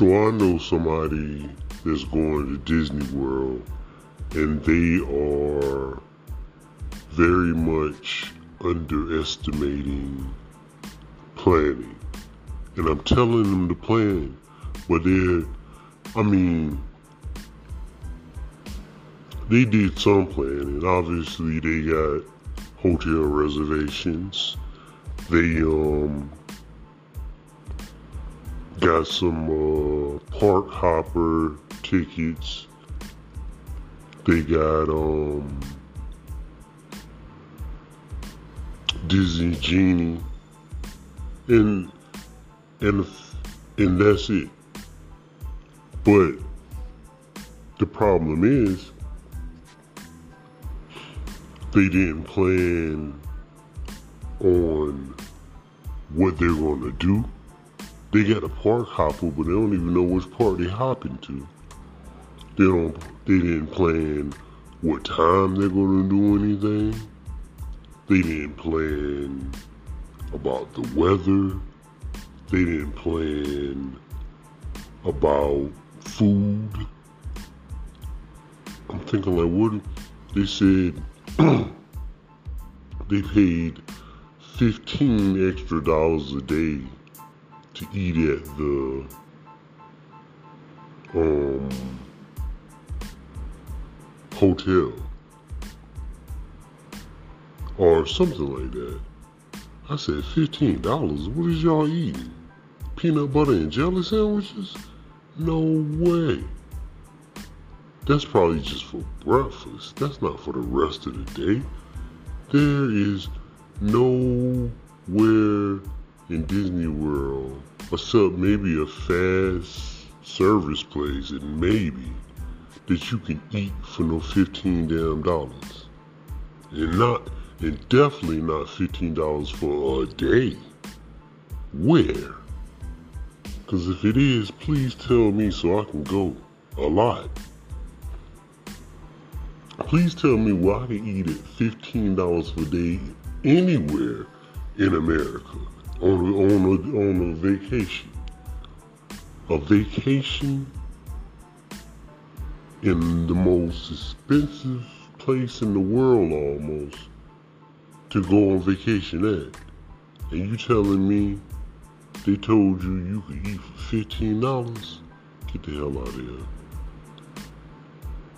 So I know somebody that's going to Disney World and they are very much underestimating planning. And I'm telling them to plan, but they're, I mean, they did some planning. Obviously, they got hotel reservations. They um got some uh, park hopper tickets. They got um Disney Genie, and and and that's it. But the problem is they didn't plan on what they're to do. They got a park hopper, but they don't even know which park they're hopping to. They don't. They didn't plan what time they're to do anything. They didn't plan about the weather. They didn't plan about food. I'm thinking like, what? They said they paid 15 extra dollars a day to eat at the um hotel or something like that. I said fifteen dollars. What is y'all eating? Peanut butter and jelly sandwiches? No way. That's probably just for breakfast. That's not for the rest of the day. There is nowhere in Disney World except maybe a fast service place and maybe that you can eat for no 15 damn dollars. And not and definitely not $15 for a day. Where? Because if it is, please tell me so I can go a lot. Please tell me why to eat at $15 per day anywhere in America on on a, on a vacation. A vacation in the most expensive place in the world almost to go on vacation at. And you telling me they told you you could eat for $15? Get the hell out of here.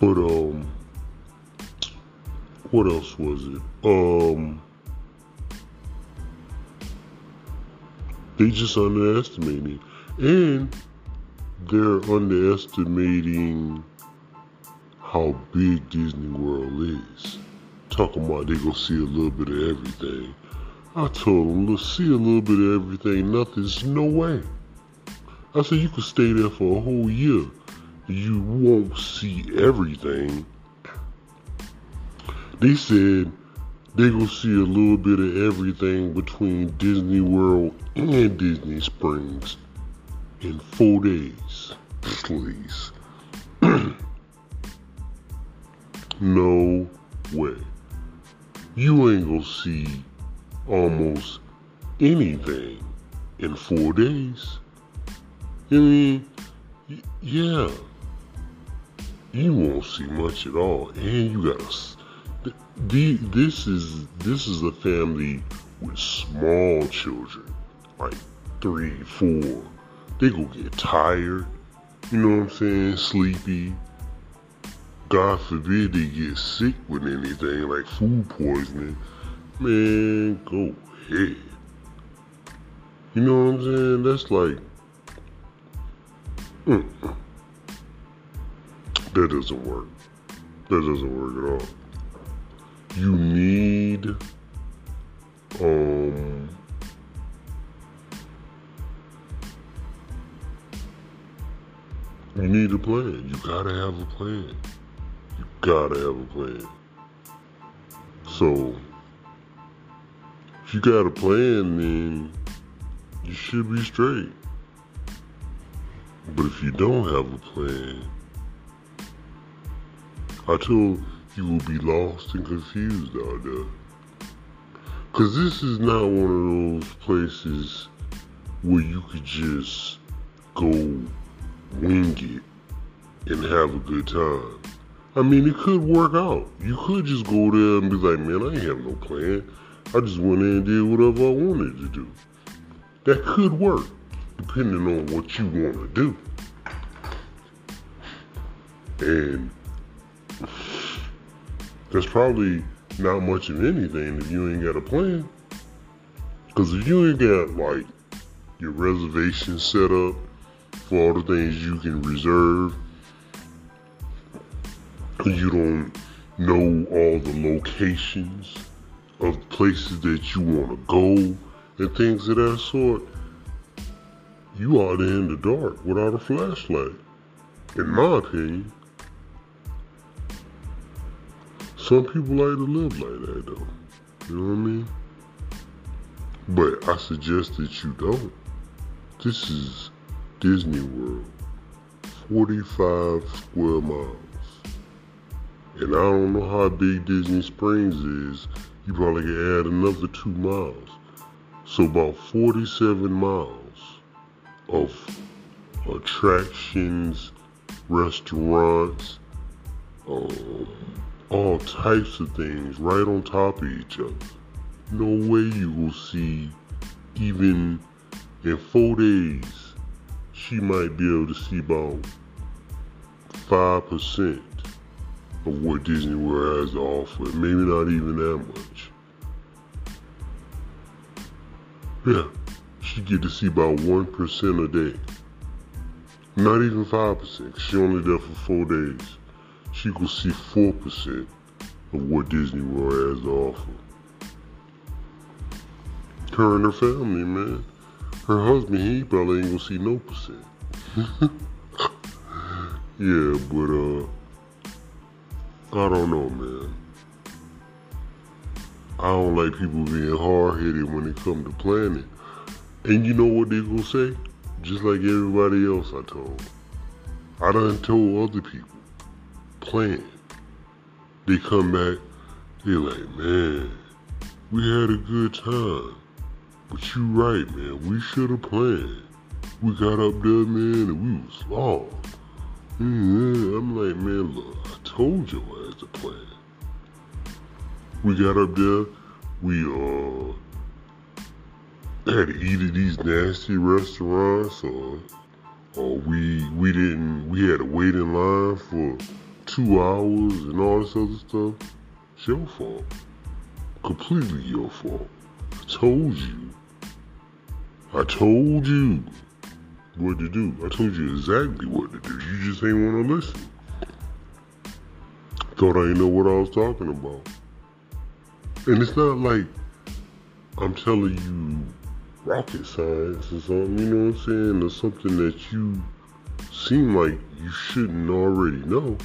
But, um, what else was it? Um, they just underestimating, and they're underestimating how big Disney World is. Talking about they gonna see a little bit of everything. I told them, let's see a little bit of everything. Nothing's no way. I said you could stay there for a whole year. You won't see everything they said they gonna see a little bit of everything between Disney World and Disney Springs in four days. Please. no way. You ain't gonna see almost anything in four days. I mean, yeah. You won't see much at all. And you gotta the, this is this is a family with small children, like three, four. They go get tired, you know what I'm saying, sleepy. God forbid they get sick with anything like food poisoning. Man, go ahead. You know what I'm saying? That's like, mm, that doesn't work. That doesn't work at all you need um you need a plan. You gotta have a plan. You gotta have a plan. So if you got a plan then you should be straight. But if you don't have a plan, I told you will be lost and confused out there. Cause this is not one of those places where you could just go wing it and have a good time. I mean, it could work out. You could just go there and be like, man, I ain't have no plan. I just went in and did whatever I wanted to do. That could work, depending on what you want to do. And there's probably not much of anything if you ain't got a plan. Because if you ain't got, like, your reservation set up for all the things you can reserve, you don't know all the locations of places that you want to go and things of that sort, you are in the dark without a flashlight. In my opinion. Some people like to live like that though. You know what I mean? But I suggest that you don't. This is Disney World. 45 square miles. And I don't know how big Disney Springs is. You probably can add another two miles. So about 47 miles of attractions, restaurants, um, all types of things right on top of each other. No way you will see, even in four days, she might be able to see about 5% of what Disney World has to offer. Maybe not even that much. Yeah, she get to see about 1% a day. Not even 5%, she only there for four days she could see 4% of what Disney World has to offer. Her and her family, man. Her husband, he probably ain't gonna see no percent. yeah, but, uh, I don't know, man. I don't like people being hard-headed when it come to planning. And you know what they gonna say? Just like everybody else I told. I done told other people plan. They come back, they're like, man, we had a good time. But you right, man, we should have planned. We got up there, man, and we was lost. Mm-hmm. I'm like, man, look, I told you I had to plan. We got up there, we uh had to eat at these nasty restaurants or or we we didn't we had to wait in line for two hours and all this other stuff, it's your fault. Completely your fault. I told you. I told you what to do. I told you exactly what to do. You just ain't want to listen. Thought I didn't know what I was talking about. And it's not like I'm telling you rocket science or something, you know what I'm saying? Or something that you seem like you shouldn't already know.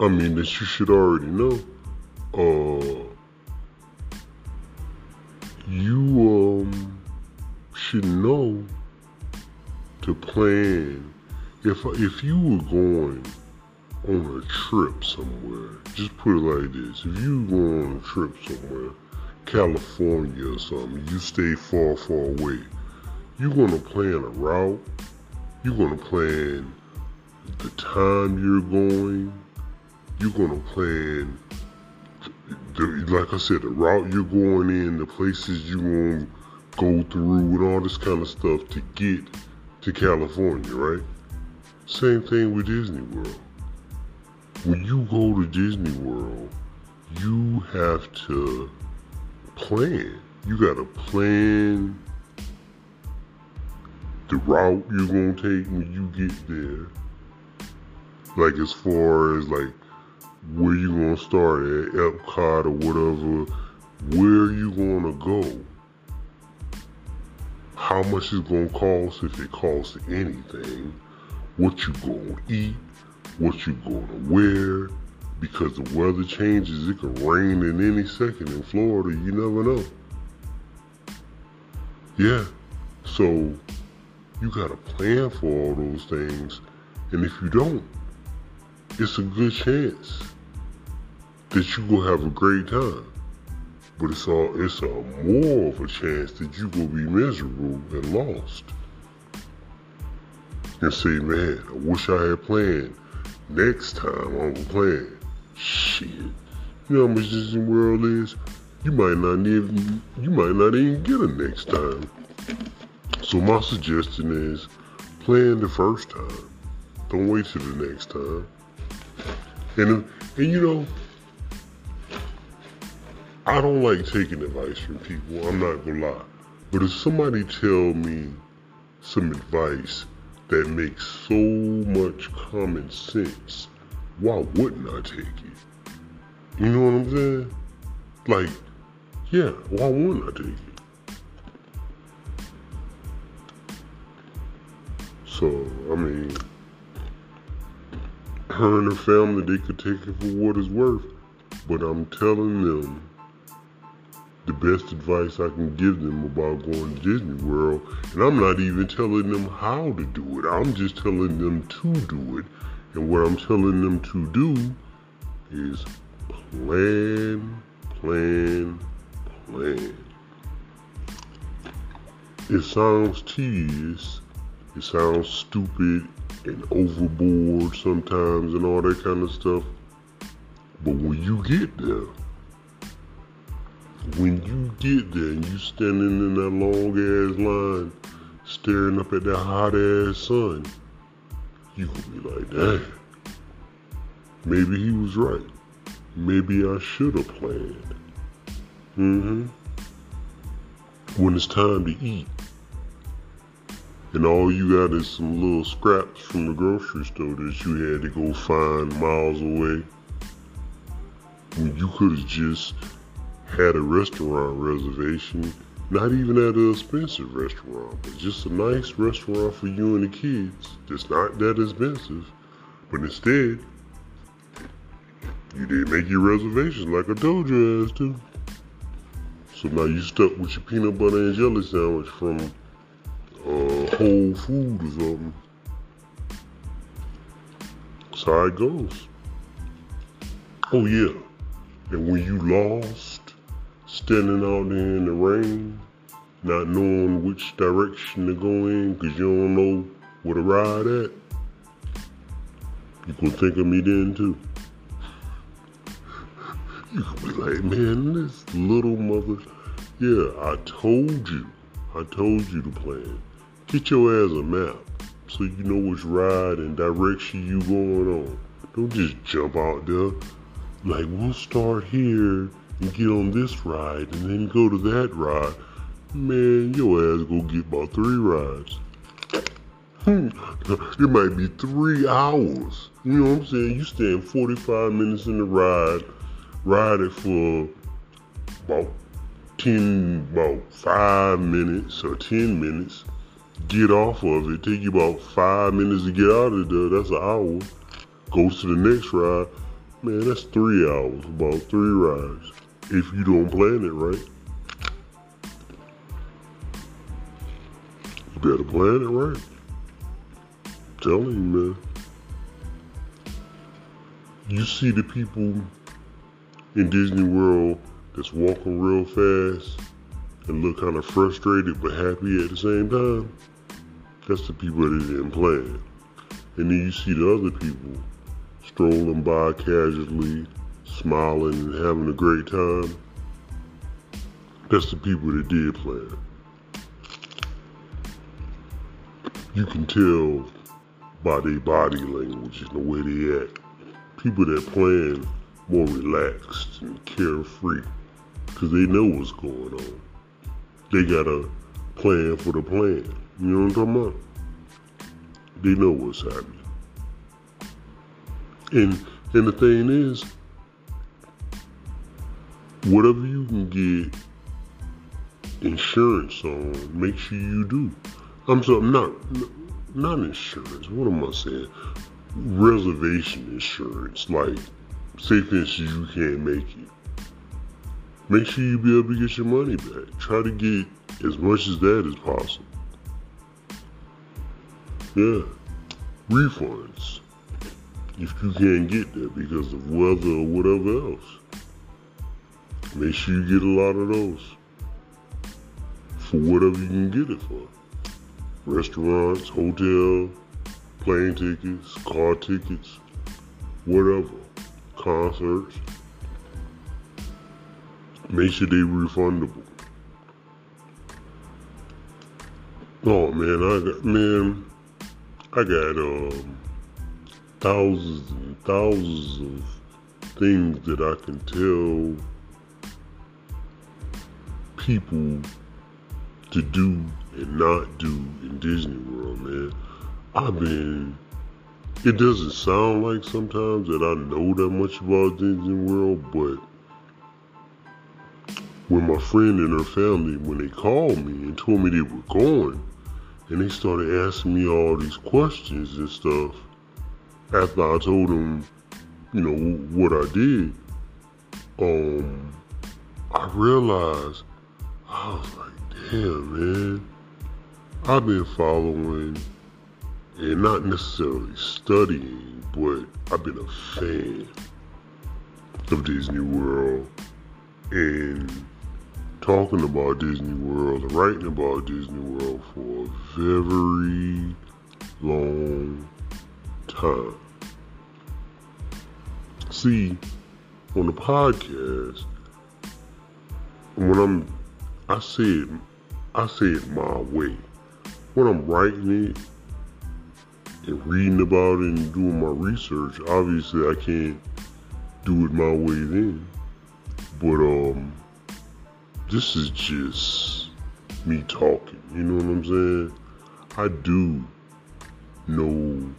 I mean, that you should already know. Uh, you um should know to plan. If if you were going on a trip somewhere, just put it like this: if you were on a trip somewhere, California or something, you stay far, far away. You're gonna plan a route. You're gonna plan the time you're going you're gonna plan the, like I said, the route you're going in, the places you want to go through, and all this kind of stuff to get to California, right? Same thing with Disney World. When you go to Disney World, you have to plan. You gotta plan the route you're gonna take when you get there. Like as far as like where you gonna start at Epcot or whatever, where you gonna go, how much it's gonna cost if it costs anything, what you gonna eat, what you gonna wear, because the weather changes, it could rain in any second in Florida, you never know. Yeah, so you gotta plan for all those things, and if you don't, it's a good chance that you gonna have a great time. But it's all it's a more of a chance that you gonna be miserable and lost. and say, man, I wish I had planned. Next time I'm gonna plan. Shit. You know how much Disney World is? You might not even you might not even get it next time. So my suggestion is plan the first time. Don't wait till the next time. And and you know, I don't like taking advice from people. I'm not gonna lie. But if somebody tell me some advice that makes so much common sense, why wouldn't I take it? You know what I'm saying? Like, yeah, why wouldn't I take it? So, I mean, her and her family, they could take it for what it's worth. But I'm telling them the best advice I can give them about going to Disney World. And I'm not even telling them how to do it. I'm just telling them to do it. And what I'm telling them to do is plan, plan, plan. It sounds tedious. It sounds stupid and overboard sometimes and all that kind of stuff. But when you get there, when you get there and you standing in that long ass line, staring up at that hot ass sun, you gonna be like, damn, maybe he was right. Maybe I should have planned. Mm-hmm. When it's time to eat, and all you got is some little scraps from the grocery store that you had to go find miles away, when you could have just had a restaurant reservation, not even at an expensive restaurant, but just a nice restaurant for you and the kids that's not that expensive. But instead, you didn't make your reservations like I told your ass to. So now you stuck with your peanut butter and jelly sandwich from uh, Whole Food or something. That's how it goes. Oh yeah, and when you lost, standing out there in the rain, not knowing which direction to go in because you don't know where to ride at, you can think of me then too. You can be like, man, this little mother. Yeah, I told you. I told you to plan. Get your ass a map so you know which ride and direction you going on. Don't just jump out there. Like, we'll start here and get on this ride and then go to that ride, man, your ass gonna get about three rides. It might be three hours. You know what I'm saying? You stand 45 minutes in the ride, ride it for about 10, about five minutes or 10 minutes, get off of it, take you about five minutes to get out of there, that's an hour. Go to the next ride, man, that's three hours, about three rides if you don't plan it right. You better plan it right. I'm telling you, man. You see the people in Disney World that's walking real fast and look kind of frustrated but happy at the same time. That's the people that didn't plan. And then you see the other people strolling by casually smiling and having a great time. That's the people that did plan. You can tell by their body language and the way they act. People that plan more relaxed and carefree because they know what's going on. They got a plan for the plan. You know what I'm talking about? They know what's happening. And and the thing is, whatever you can get insurance on, make sure you do. I'm sorry, not not insurance. What am I saying? Reservation insurance. Like, say for instance you can't make it. Make sure you be able to get your money back. Try to get as much as that as possible. Yeah. Refunds. If you can't get there because of weather or whatever else. Make sure you get a lot of those for whatever you can get it for. Restaurants, hotel, plane tickets, car tickets, whatever, concerts. Make sure they refundable. Oh man, I got man, I got um thousands and thousands of things that I can tell people to do and not do in Disney World, man. I've been. It doesn't sound like sometimes that I know that much about Disney World, but when my friend and her family, when they called me and told me they were going, and they started asking me all these questions and stuff, after I told him, you know, what I did, um, I realized I was like, damn, man. I've been following and not necessarily studying, but I've been a fan of Disney World and talking about Disney World writing about Disney World for a very long time. See, on the podcast, when I'm, I say I say it my way. When I'm writing it and reading about it and doing my research, obviously I can't do it my way then. But um, this is just me talking. You know what I'm saying? I do know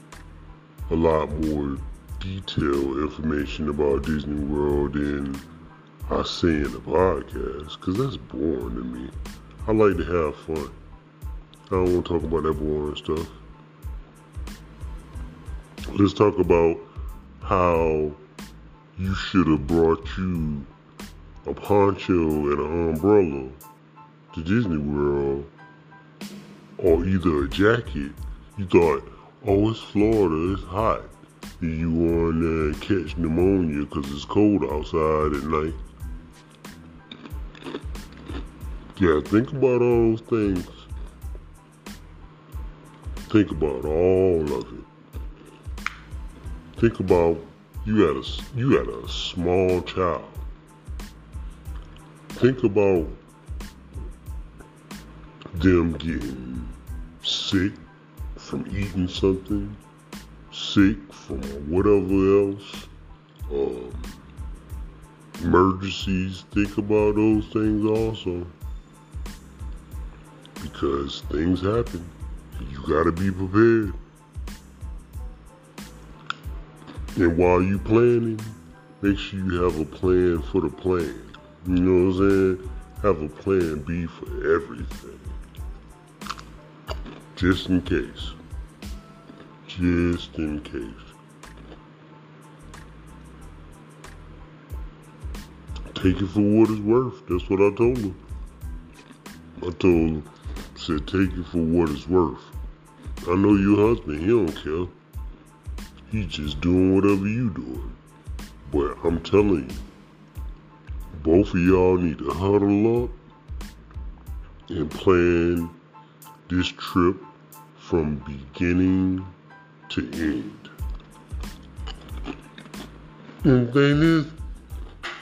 a lot more detailed information about Disney World than I say in the podcast, because that's boring to me. I like to have fun. I don't want to talk about that boring stuff. Let's talk about how you should have brought you a poncho and an umbrella to Disney World or either a jacket. You thought, oh, it's Florida, it's hot. You want to catch pneumonia because it's cold outside at night. Yeah, think about all those things. Think about all of it. Think about you had a you had a small child. Think about them getting sick from eating something, sick from whatever else, um, emergencies. Think about those things also because things happen. You gotta be prepared. And while you planning, make sure you have a plan for the plan. You know what I'm saying? Have a plan B for everything. Just in case. Just in case. Take it for what it's worth. That's what I told him. I told him said, take it for what it's worth. I know your husband, he don't care. He just doing whatever you doing. But I'm telling you, both of y'all need to huddle up and plan this trip from beginning to mm, end. And the thing is,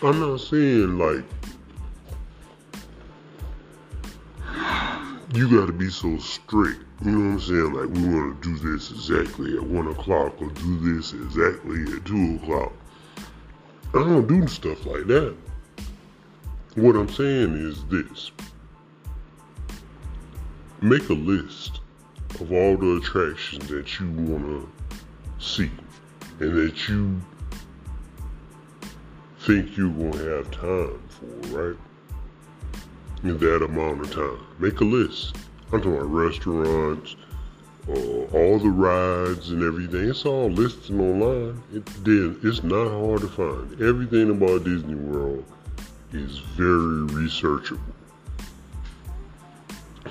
I'm not saying like you got to be so strict. You know what I'm saying? Like, we want to do this exactly at 1 o'clock or do this exactly at 2 o'clock. I don't do stuff like that. What I'm saying is this make a list of all the attractions that you want to see and that you think you're going to have time for, right? in that amount of time. Make a list. I'm talking about restaurants, uh, all the rides and everything. It's all listed online. It. It's not hard to find. Everything about Disney World is very researchable.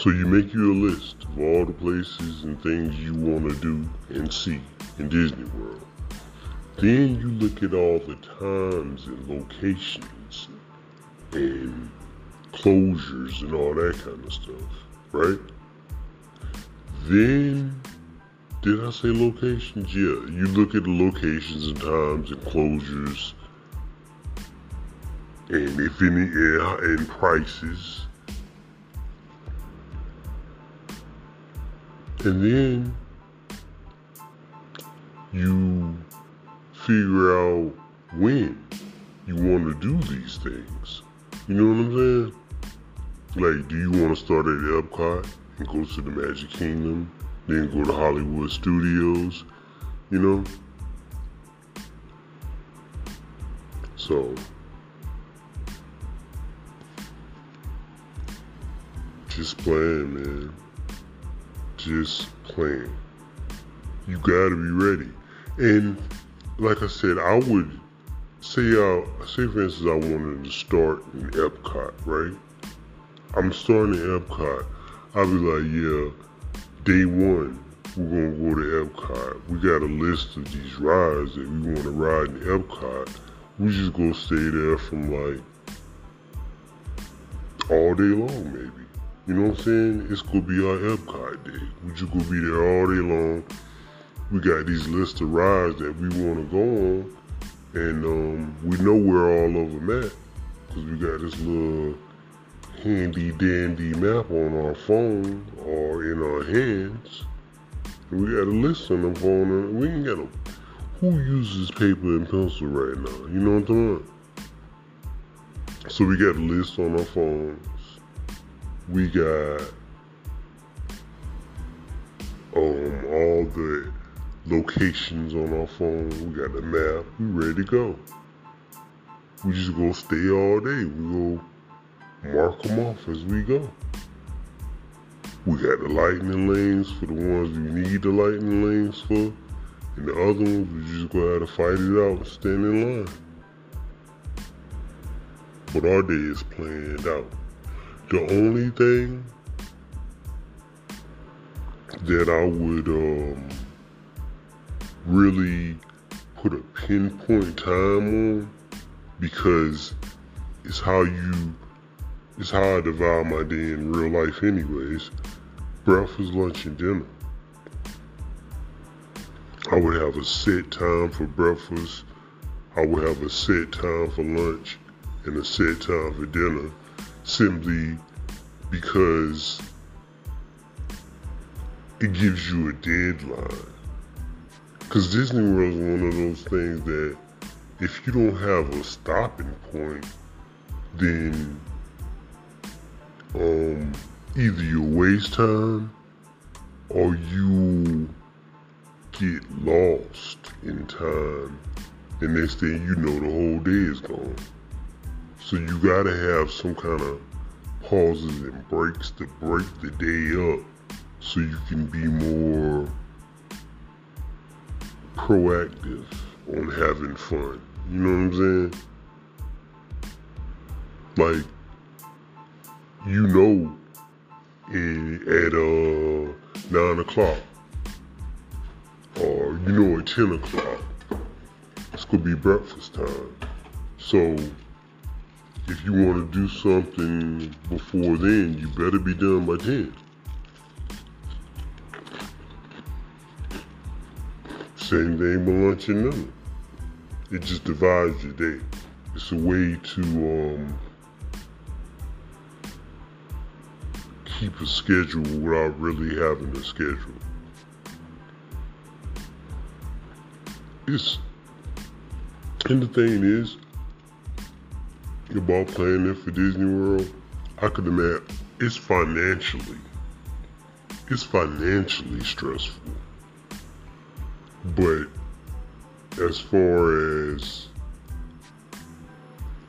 So you make you a list of all the places and things you want to do and see in Disney World. Then you look at all the times and locations and closures and all that kind of stuff, right? Then did I say locations? Yeah, you look at the locations and times and closures, and if any, and prices, and then you figure out when you want to do these things. You know what I'm saying? Like, do you want to start at Epcot and go to the Magic Kingdom, then go to Hollywood Studios? You know? So, just playing, man. Just playing. You gotta be ready. And like I said, I would say, uh, say for instance, I wanted to start in Epcot, right? I'm starting in Epcot. I'll be like, yeah, day one, we're gonna go to Epcot. We got a list of these rides that we want to ride in Epcot. We just gonna stay there from like all day long, maybe. You know what I'm saying? It's gonna be our Epcot day. We just gonna be there all day long we got these lists of rides that we want to go on, and um, we know where all of them at because we got this little handy dandy map on our phone or in our hands. And we got a list on the phone, we ain't got a. Who uses paper and pencil right now? You know what I'm talking about? So we got a list on our phones. We got um all the locations on our phone. We got the map. We ready to go. We just gonna stay all day. We go mark them off as we go. We got the lightning lanes for the ones we need the lightning lanes for. And the other ones, we just gonna have to fight it out and stand in line. But our day is planned out. The only thing that I would um, really put a pinpoint time on because it's how you it's how I divide my day in real life anyways. Breakfast, lunch, and dinner. I would have a set time for breakfast. I would have a set time for lunch and a set time for dinner simply because it gives you a deadline. Because Disney World is one of those things that if you don't have a stopping point, then um, either you waste time or you get lost in time. And next thing you know, the whole day is gone. So you gotta have some kind of pauses and breaks to break the day up so you can be more proactive on having fun. You know what I'm saying? Like, you know, at uh, 9 o'clock, or you know, at 10 o'clock, it's gonna be breakfast time. So, if you want to do something before then, you better be done by 10. Same thing with lunch and dinner. It just divides your day. It's a way to um, keep a schedule without really having a schedule. It's and the thing is about planning for Disney World, I could imagine it's financially it's financially stressful. But as far as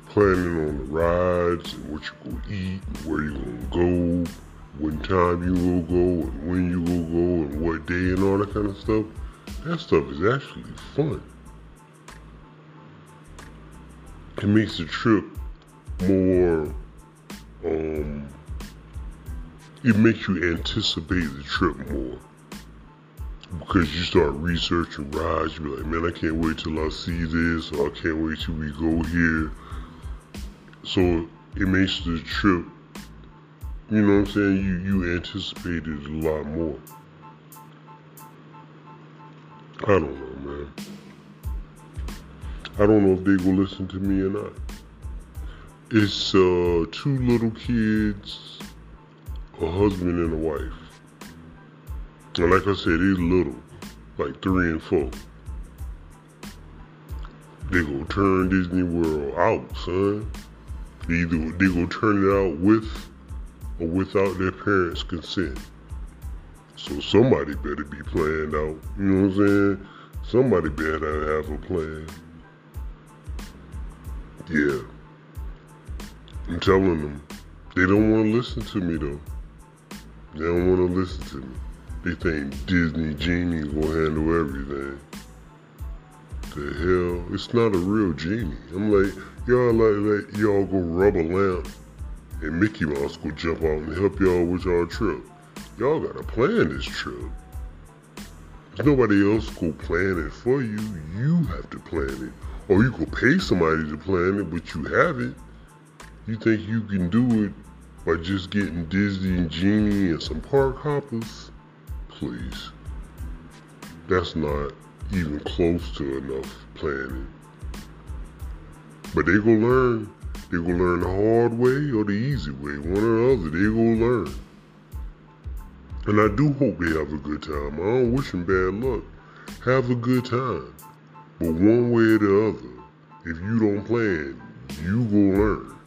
planning on the rides and what you're gonna eat, and where you're gonna go, when time you will go, and when you will go, and what day, and all that kind of stuff, that stuff is actually fun. It makes the trip more, um, it makes you anticipate the trip more because you start researching rides. You're like, man, I can't wait till I see this, or I can't wait till we go here. So it makes the trip, you know what I'm saying? You you anticipate it a lot more. I don't know, man. I don't know if they will listen to me or not. It's uh, two little kids, a husband and a wife. And like I said, he's little, like three and four. They gonna turn Disney World out, son. Either they gonna turn it out with or without their parents' consent. So somebody better be planned out. You know what I'm saying? Somebody better have a plan. Yeah. I'm telling them. They don't want to listen to me though. They don't want to listen to me. They think Disney Genie will handle everything. The hell? It's not a real genie. I'm like, y'all like let y'all go rub a lamp and Mickey Mouse go jump out and help y'all with y'all trip. Y'all gotta plan this trip. There's nobody else go plan it for you. You have to plan it. Or you could pay somebody to plan it, but you haven't. You think you can do it by just getting Disney and Genie and some park hoppers? Please. That's not even close to enough planning. But they gonna learn. They gonna learn the hard way or the easy way. One or the other. They gonna learn. And I do hope they have a good time. I don't wish them bad luck. Have a good time. But one way or the other, if you don't plan, you gonna learn.